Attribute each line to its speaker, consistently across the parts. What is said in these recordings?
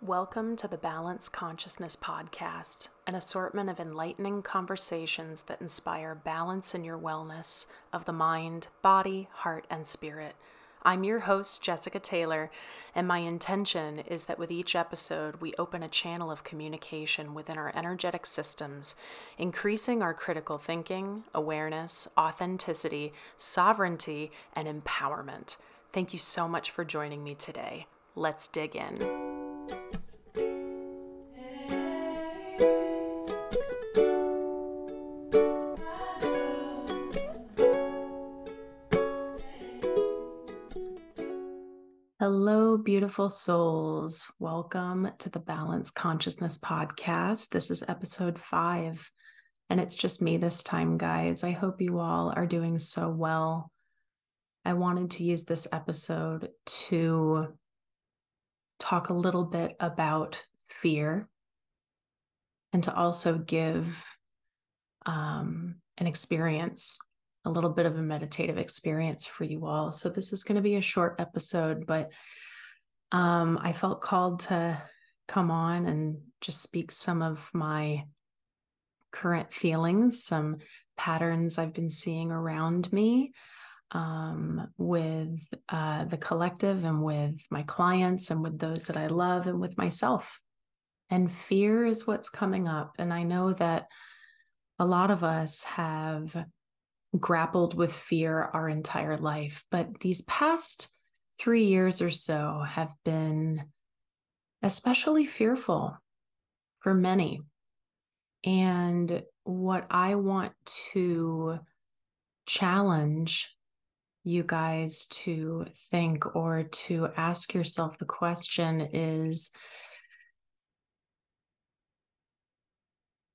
Speaker 1: Welcome to the Balanced Consciousness Podcast, an assortment of enlightening conversations that inspire balance in your wellness of the mind, body, heart, and spirit. I'm your host, Jessica Taylor, and my intention is that with each episode, we open a channel of communication within our energetic systems, increasing our critical thinking, awareness, authenticity, sovereignty, and empowerment. Thank you so much for joining me today. Let's dig in. Hello, beautiful souls. Welcome to the Balanced Consciousness Podcast. This is episode five, and it's just me this time, guys. I hope you all are doing so well. I wanted to use this episode to talk a little bit about fear and to also give um, an experience a little bit of a meditative experience for you all. So this is going to be a short episode, but um, I felt called to come on and just speak some of my current feelings, some patterns I've been seeing around me um, with uh, the collective and with my clients and with those that I love and with myself. And fear is what's coming up. And I know that a lot of us have grappled with fear our entire life, but these past three years or so have been especially fearful for many. And what I want to challenge you guys to think or to ask yourself the question is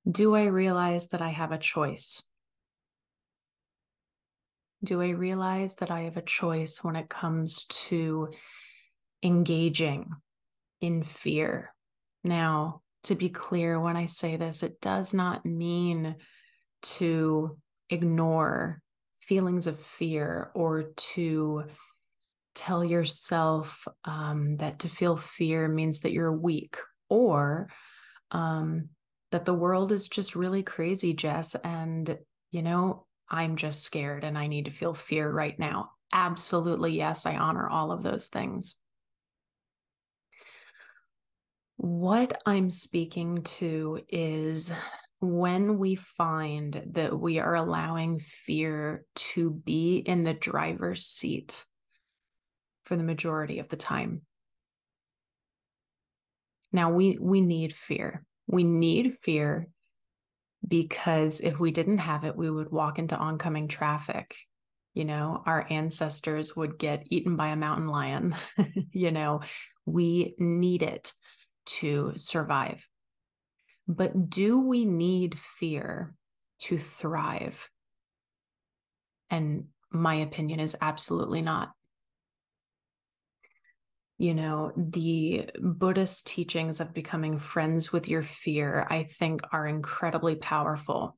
Speaker 1: Do I realize that I have a choice? Do I realize that I have a choice when it comes to engaging in fear? Now, to be clear, when I say this, it does not mean to ignore feelings of fear or to tell yourself um, that to feel fear means that you're weak or um, that the world is just really crazy, Jess. And, you know, I'm just scared and I need to feel fear right now. Absolutely, yes, I honor all of those things. What I'm speaking to is when we find that we are allowing fear to be in the driver's seat for the majority of the time. Now we we need fear. We need fear because if we didn't have it, we would walk into oncoming traffic. You know, our ancestors would get eaten by a mountain lion. you know, we need it to survive. But do we need fear to thrive? And my opinion is absolutely not. You know, the Buddhist teachings of becoming friends with your fear, I think, are incredibly powerful.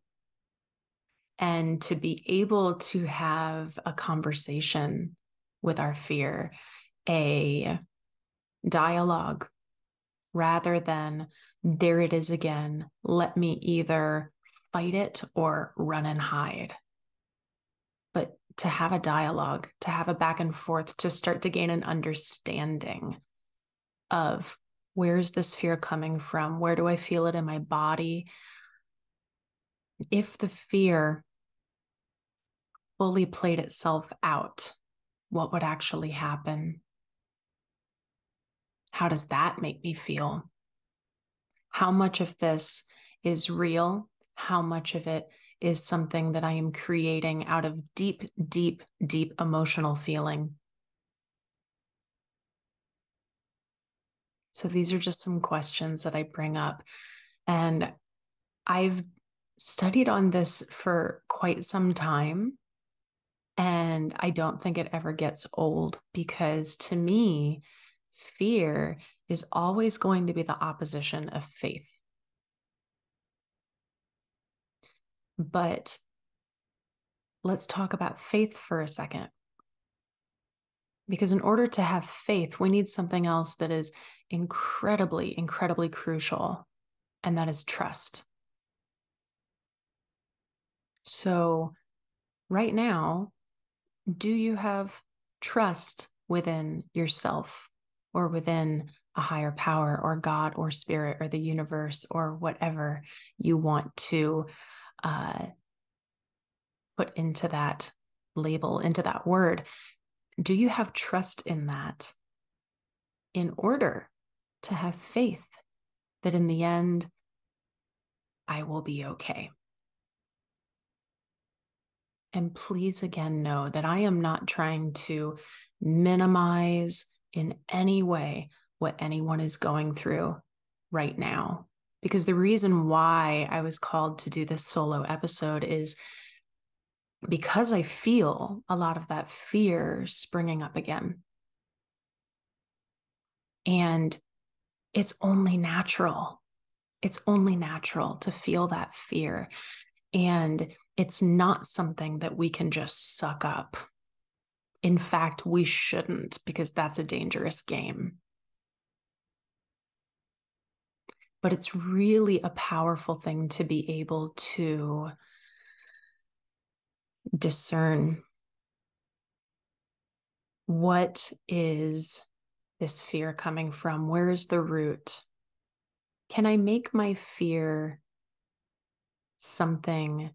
Speaker 1: And to be able to have a conversation with our fear, a dialogue, rather than there it is again. Let me either fight it or run and hide. But to have a dialogue, to have a back and forth, to start to gain an understanding of where's this fear coming from? Where do I feel it in my body? If the fear fully played itself out, what would actually happen? How does that make me feel? How much of this is real, how much of it is something that I am creating out of deep, deep, deep emotional feeling. So these are just some questions that I bring up. And I've studied on this for quite some time. And I don't think it ever gets old because to me, fear is always going to be the opposition of faith. But let's talk about faith for a second. Because in order to have faith, we need something else that is incredibly, incredibly crucial, and that is trust. So, right now, do you have trust within yourself or within a higher power or God or spirit or the universe or whatever you want to uh, put into that label, into that word? Do you have trust in that in order to have faith that in the end, I will be okay? And please again know that I am not trying to minimize in any way what anyone is going through right now. Because the reason why I was called to do this solo episode is because I feel a lot of that fear springing up again. And it's only natural. It's only natural to feel that fear. And it's not something that we can just suck up. In fact, we shouldn't because that's a dangerous game. But it's really a powerful thing to be able to discern what is this fear coming from? Where is the root? Can I make my fear something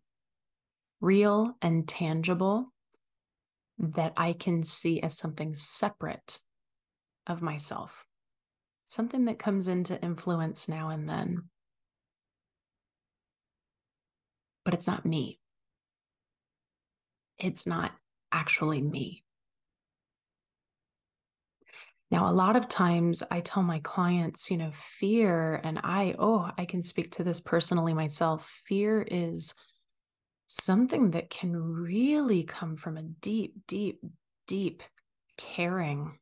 Speaker 1: real and tangible that I can see as something separate of myself? Something that comes into influence now and then. But it's not me it's not actually me. Now, a lot of times I tell my clients, you know, fear, and I, oh, I can speak to this personally myself. Fear is something that can really come from a deep, deep, deep caring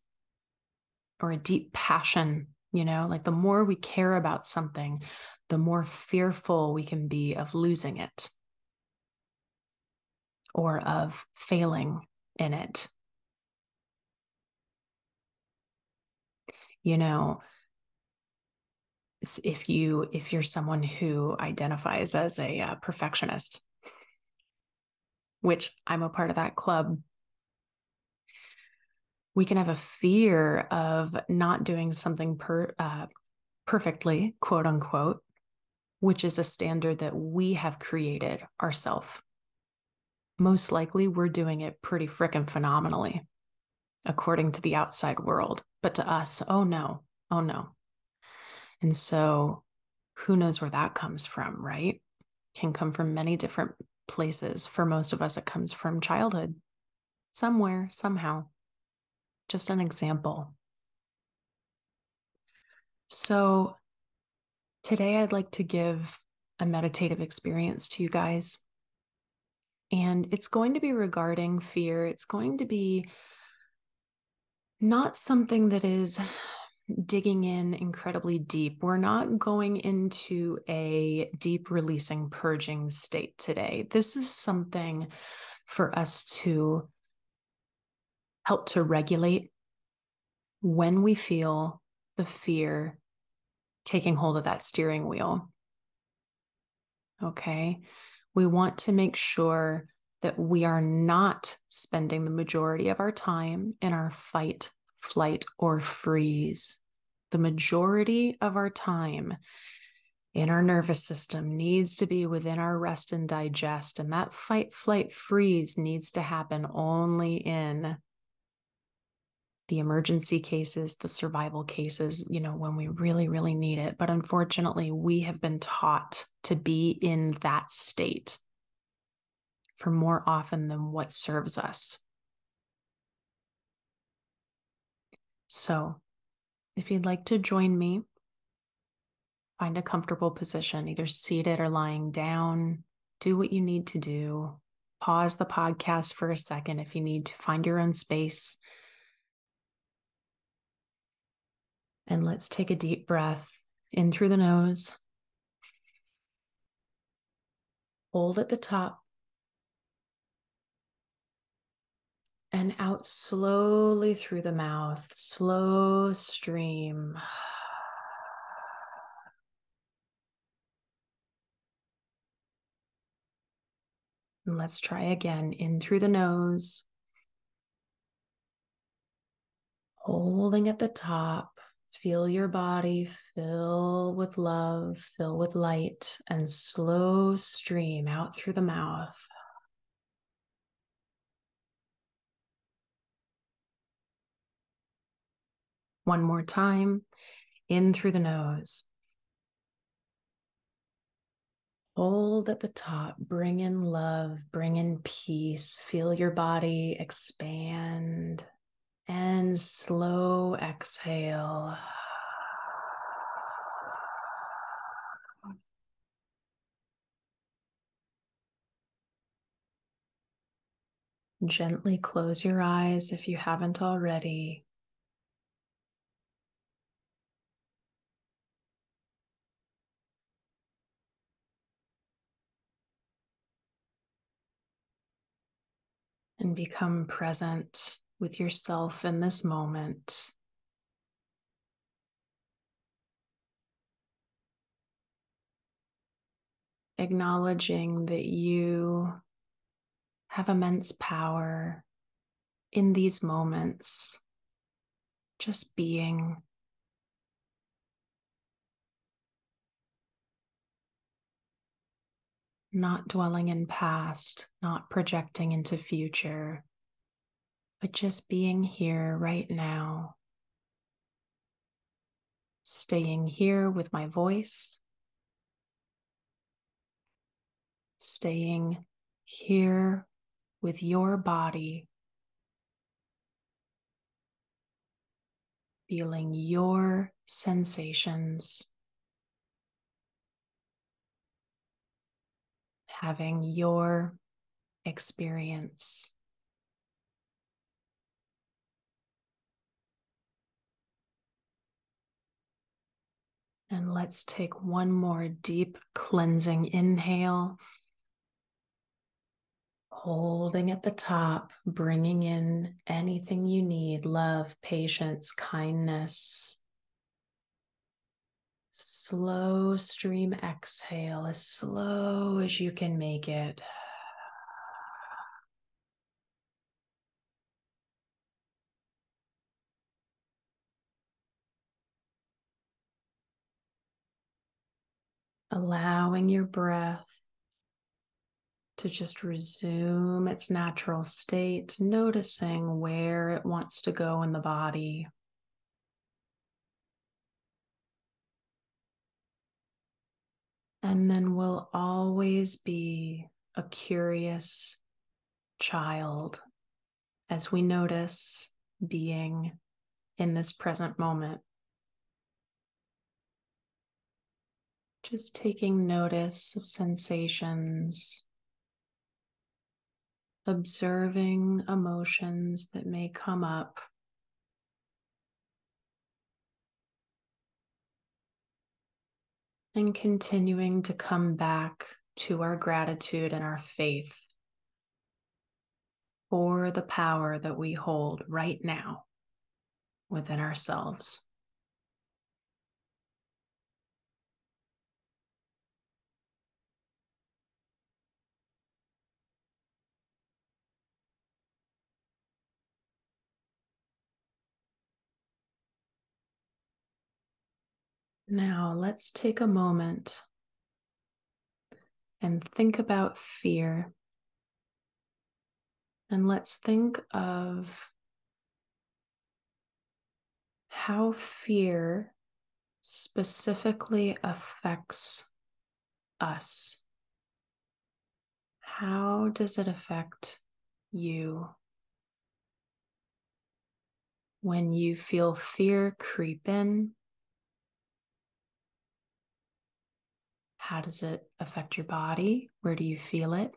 Speaker 1: or a deep passion. You know, like the more we care about something, the more fearful we can be of losing it or of failing in it. You know, if you if you're someone who identifies as a uh, perfectionist which I'm a part of that club we can have a fear of not doing something per, uh, perfectly quote unquote which is a standard that we have created ourselves most likely we're doing it pretty freaking phenomenally according to the outside world. But to us, oh no, oh no. And so who knows where that comes from, right? Can come from many different places. For most of us, it comes from childhood, somewhere, somehow. Just an example. So today, I'd like to give a meditative experience to you guys and it's going to be regarding fear. It's going to be not something that is digging in incredibly deep. We're not going into a deep releasing, purging state today. This is something for us to help to regulate when we feel the fear taking hold of that steering wheel. Okay we want to make sure that we are not spending the majority of our time in our fight, flight, or freeze. The majority of our time in our nervous system needs to be within our rest and digest. And that fight, flight, freeze needs to happen only in the emergency cases, the survival cases, you know, when we really, really need it. But unfortunately, we have been taught to be in that state for more often than what serves us. So, if you'd like to join me, find a comfortable position, either seated or lying down. Do what you need to do. Pause the podcast for a second if you need to find your own space And let's take a deep breath in through the nose. Hold at the top. and out slowly through the mouth, slow stream. And let's try again in through the nose, holding at the top. Feel your body fill with love, fill with light, and slow stream out through the mouth. One more time, in through the nose. Hold at the top, bring in love, bring in peace. Feel your body expand and slow exhale. Gently close your eyes if you haven't already. and become present with yourself in this moment. Acknowledging that you have immense power in these moments, just being. not dwelling in past, not projecting into future, but just being here right now. Staying here with my voice, staying here with your body, feeling your sensations. having your experience. And let's take one more deep cleansing inhale. Holding at the top, bringing in anything you need love, patience, kindness, slow stream exhale as slow as you can make it. Allowing your breath to just resume its natural state, noticing where it wants to go in the body. And then we'll always be a curious child as we notice being in this present moment. Just taking notice of sensations, observing emotions that may come up and continuing to come back to our gratitude and our faith for the power that we hold right now within ourselves. Now, let's take a moment and think about fear. And let's think of how fear specifically affects us. How does it affect you? When you feel fear creep in, How does it affect your body? Where do you feel it?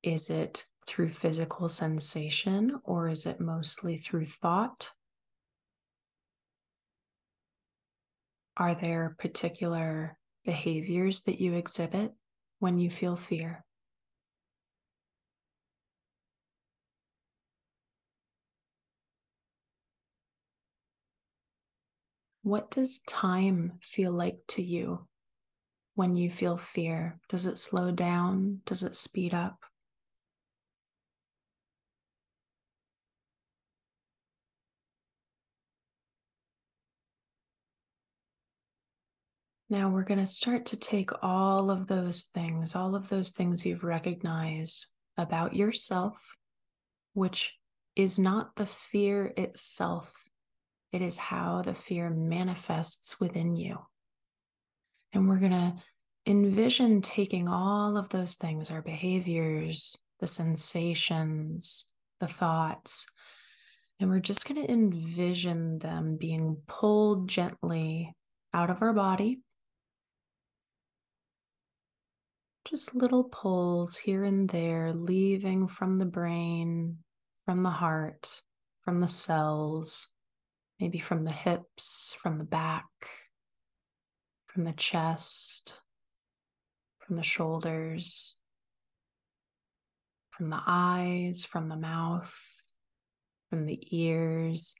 Speaker 1: Is it through physical sensation or is it mostly through thought? Are there particular behaviors that you exhibit when you feel fear? What does time feel like to you when you feel fear? Does it slow down? Does it speed up? Now we're going to start to take all of those things, all of those things you've recognized about yourself, which is not the fear itself, it is how the fear manifests within you. And we're going to envision taking all of those things our behaviors, the sensations, the thoughts, and we're just going to envision them being pulled gently out of our body just little pulls here and there, leaving from the brain, from the heart, from the cells, maybe from the hips, from the back, from the chest, from the shoulders, from the eyes, from the mouth, from the ears.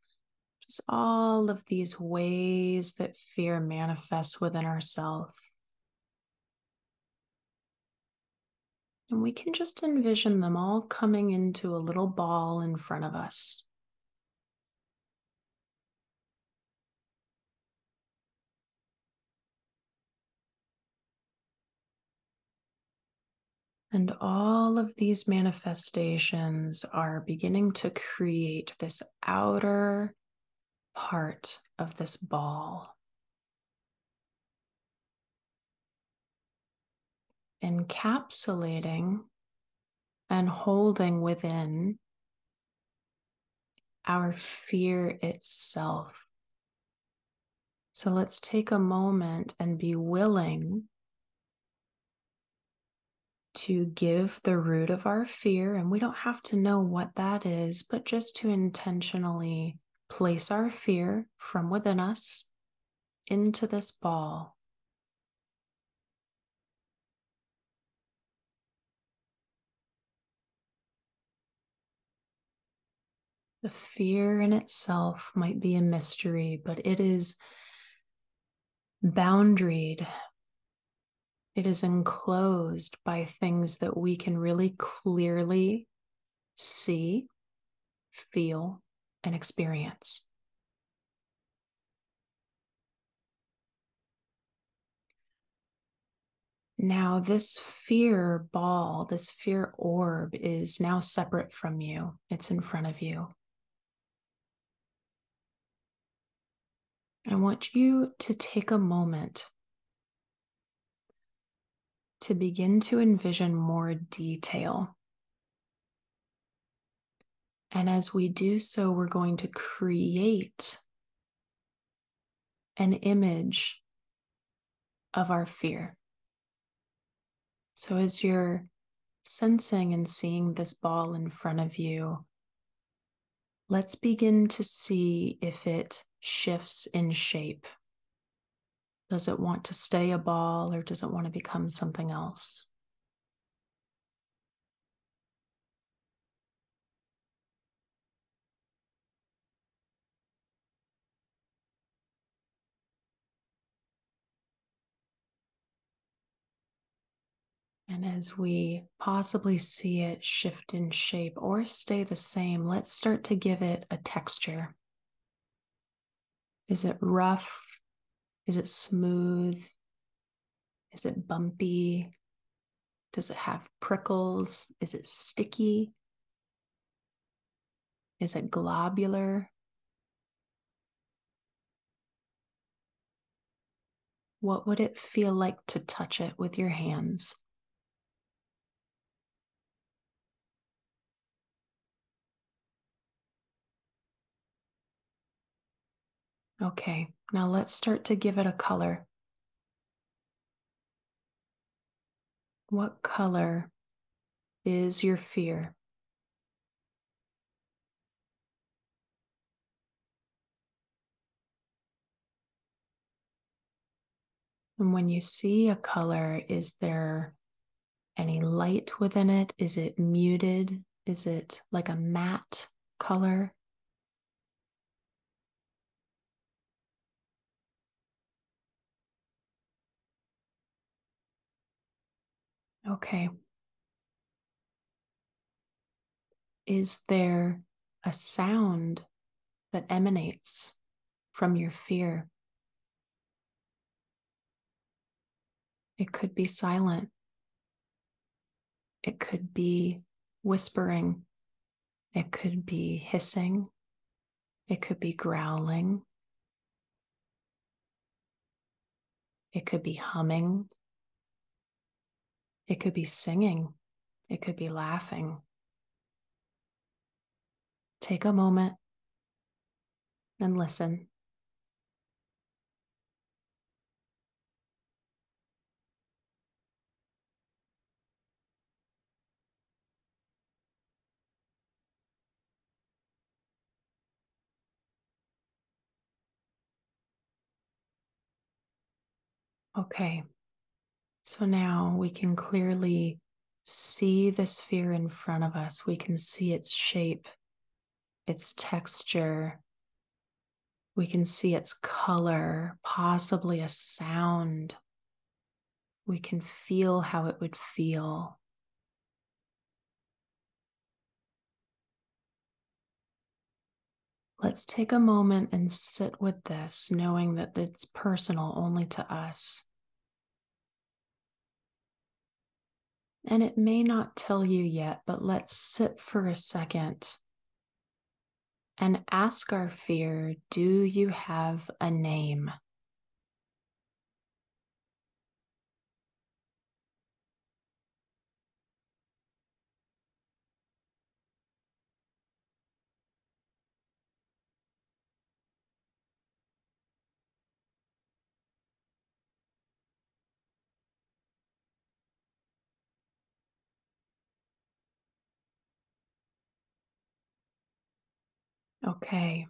Speaker 1: Just all of these ways that fear manifests within ourselves. And we can just envision them all coming into a little ball in front of us. And all of these manifestations are beginning to create this outer part of this ball. encapsulating and holding within our fear itself. So let's take a moment and be willing to give the root of our fear. And we don't have to know what that is, but just to intentionally place our fear from within us into this ball. The fear in itself might be a mystery, but it is boundaried. It is enclosed by things that we can really clearly see, feel, and experience. Now, this fear ball, this fear orb is now separate from you. It's in front of you. I want you to take a moment to begin to envision more detail. And as we do so, we're going to create an image of our fear. So as you're sensing and seeing this ball in front of you, let's begin to see if it shifts in shape? Does it want to stay a ball or does it want to become something else? And as we possibly see it shift in shape or stay the same, let's start to give it a texture. Is it rough? Is it smooth? Is it bumpy? Does it have prickles? Is it sticky? Is it globular? What would it feel like to touch it with your hands? Okay, now let's start to give it a color. What color is your fear? And when you see a color, is there any light within it? Is it muted? Is it like a matte color? Okay. Is there a sound that emanates from your fear? It could be silent. It could be whispering. It could be hissing. It could be growling. It could be humming. It could be singing. It could be laughing. Take a moment and listen. Okay, so now we can clearly see the sphere in front of us. We can see its shape, its texture. We can see its color, possibly a sound. We can feel how it would feel. Let's take a moment and sit with this, knowing that it's personal only to us. And it may not tell you yet, but let's sit for a second and ask our fear Do you have a name? Okay.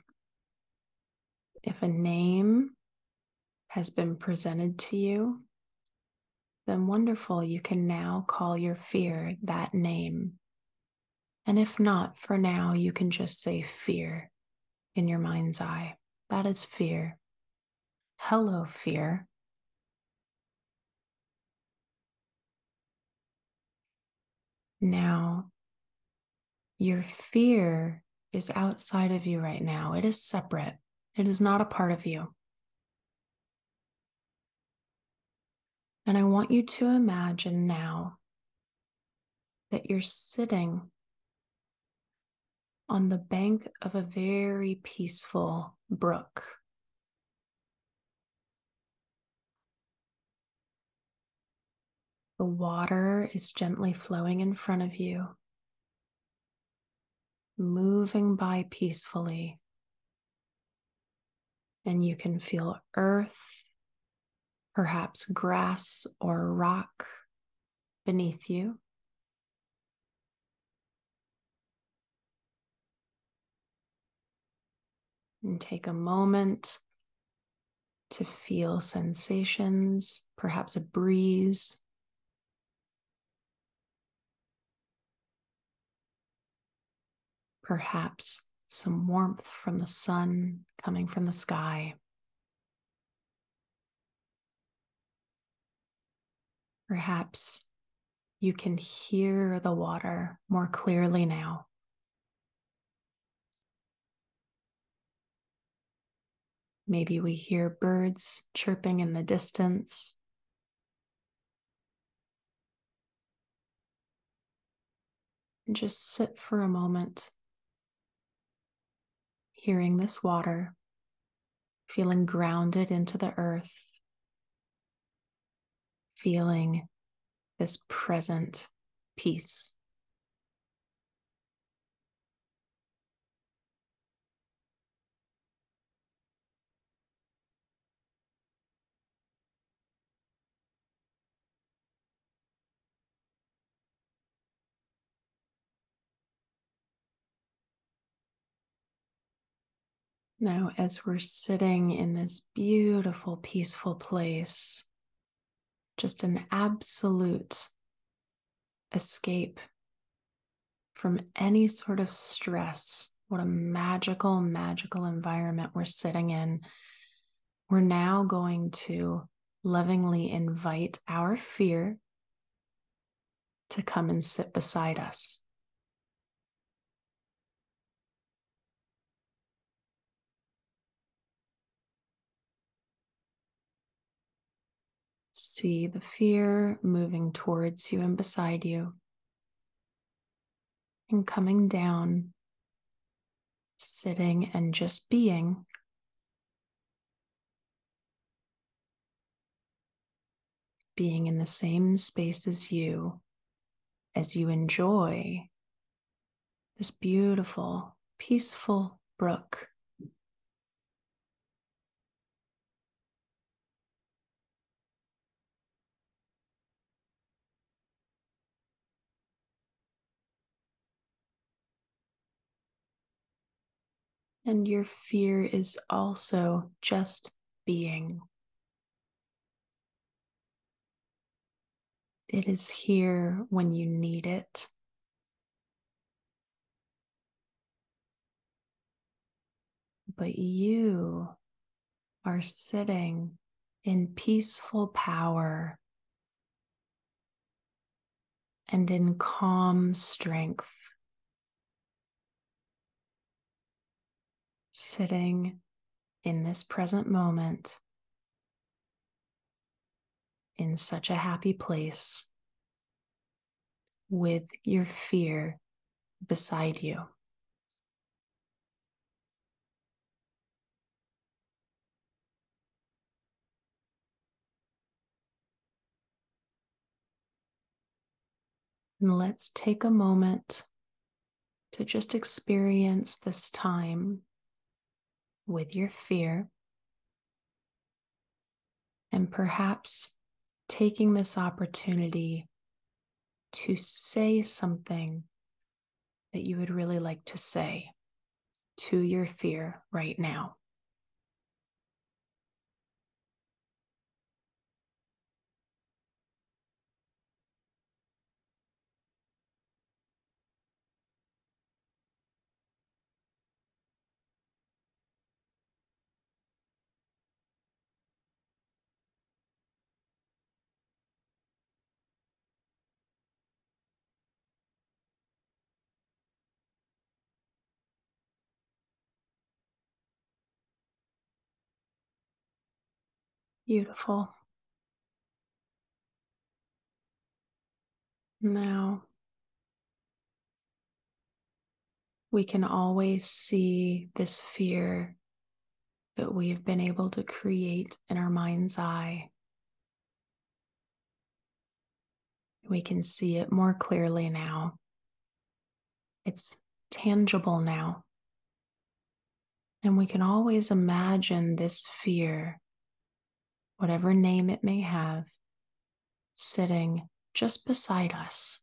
Speaker 1: If a name has been presented to you, then wonderful. You can now call your fear that name. And if not, for now, you can just say fear in your mind's eye. That is fear. Hello, fear. Now, your fear is outside of you right now. It is separate, it is not a part of you. And I want you to imagine now that you're sitting on the bank of a very peaceful brook. The water is gently flowing in front of you moving by peacefully. And you can feel earth, perhaps grass or rock beneath you. And take a moment to feel sensations, perhaps a breeze perhaps some warmth from the sun coming from the sky. Perhaps you can hear the water more clearly now. Maybe we hear birds chirping in the distance. And just sit for a moment hearing this water, feeling grounded into the earth, feeling this present peace. Now, as we're sitting in this beautiful, peaceful place, just an absolute escape from any sort of stress. What a magical, magical environment we're sitting in. We're now going to lovingly invite our fear to come and sit beside us. See the fear moving towards you and beside you, and coming down, sitting and just being. Being in the same space as you as you enjoy this beautiful, peaceful brook. And your fear is also just being. It is here when you need it. But you are sitting in peaceful power and in calm strength. Sitting in this present moment in such a happy place with your fear beside you. And let's take a moment to just experience this time with your fear. And perhaps taking this opportunity to say something that you would really like to say to your fear right now. Beautiful. Now, we can always see this fear that we have been able to create in our mind's eye. We can see it more clearly now. It's tangible now. And we can always imagine this fear whatever name it may have, sitting just beside us.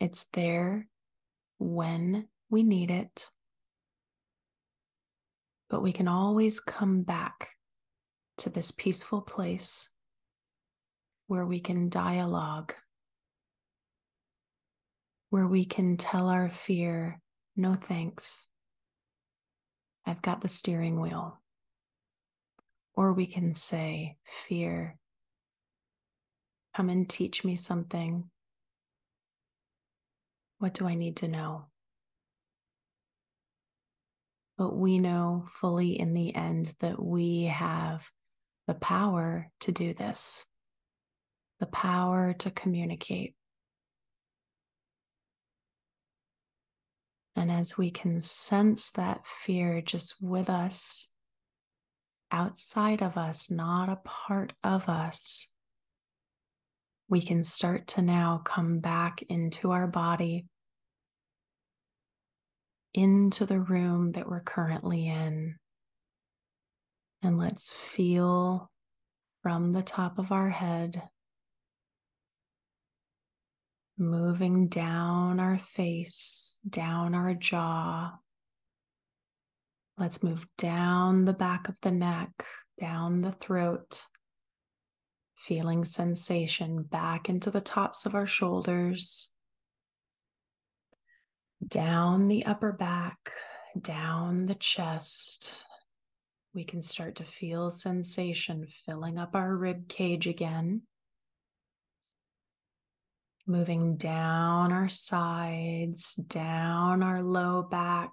Speaker 1: It's there when we need it, but we can always come back to this peaceful place where we can dialogue, where we can tell our fear, no thanks. I've got the steering wheel. Or we can say, Fear, come and teach me something. What do I need to know? But we know fully in the end that we have the power to do this, the power to communicate. And as we can sense that fear just with us, outside of us, not a part of us, we can start to now come back into our body, into the room that we're currently in. And let's feel from the top of our head moving down our face, down our jaw. Let's move down the back of the neck, down the throat, feeling sensation back into the tops of our shoulders, down the upper back, down the chest. We can start to feel sensation filling up our rib cage again. Moving down our sides, down our low back,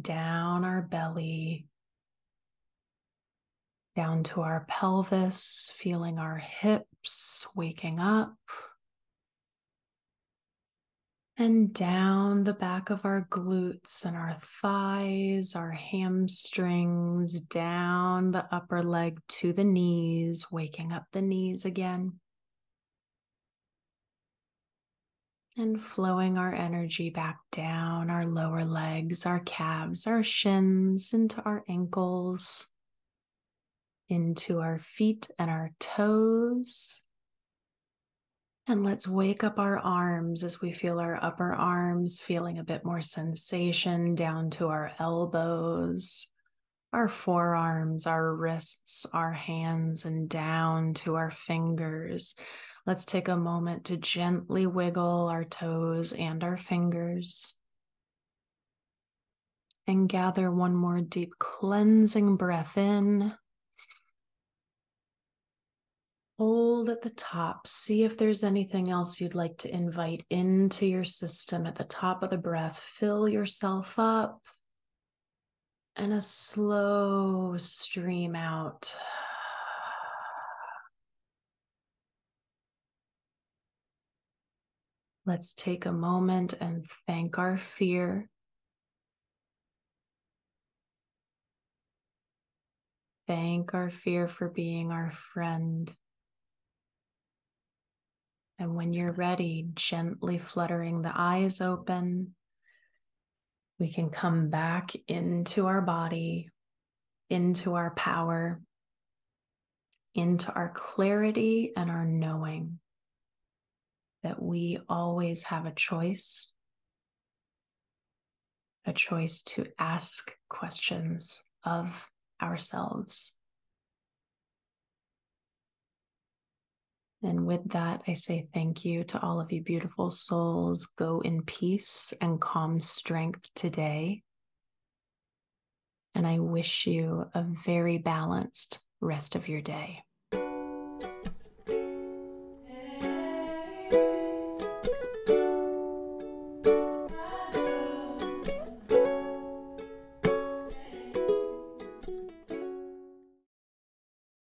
Speaker 1: down our belly, down to our pelvis, feeling our hips waking up, and down the back of our glutes and our thighs, our hamstrings, down the upper leg to the knees, waking up the knees again. And flowing our energy back down our lower legs, our calves, our shins, into our ankles, into our feet and our toes. And let's wake up our arms as we feel our upper arms feeling a bit more sensation down to our elbows, our forearms, our wrists, our hands, and down to our fingers. Let's take a moment to gently wiggle our toes and our fingers. And gather one more deep cleansing breath in. Hold at the top. See if there's anything else you'd like to invite into your system at the top of the breath. Fill yourself up and a slow stream out. Let's take a moment and thank our fear. Thank our fear for being our friend. And when you're ready, gently fluttering the eyes open, we can come back into our body, into our power, into our clarity and our knowing that we always have a choice, a choice to ask questions of ourselves. And with that, I say thank you to all of you beautiful souls. Go in peace and calm strength today. And I wish you a very balanced rest of your day.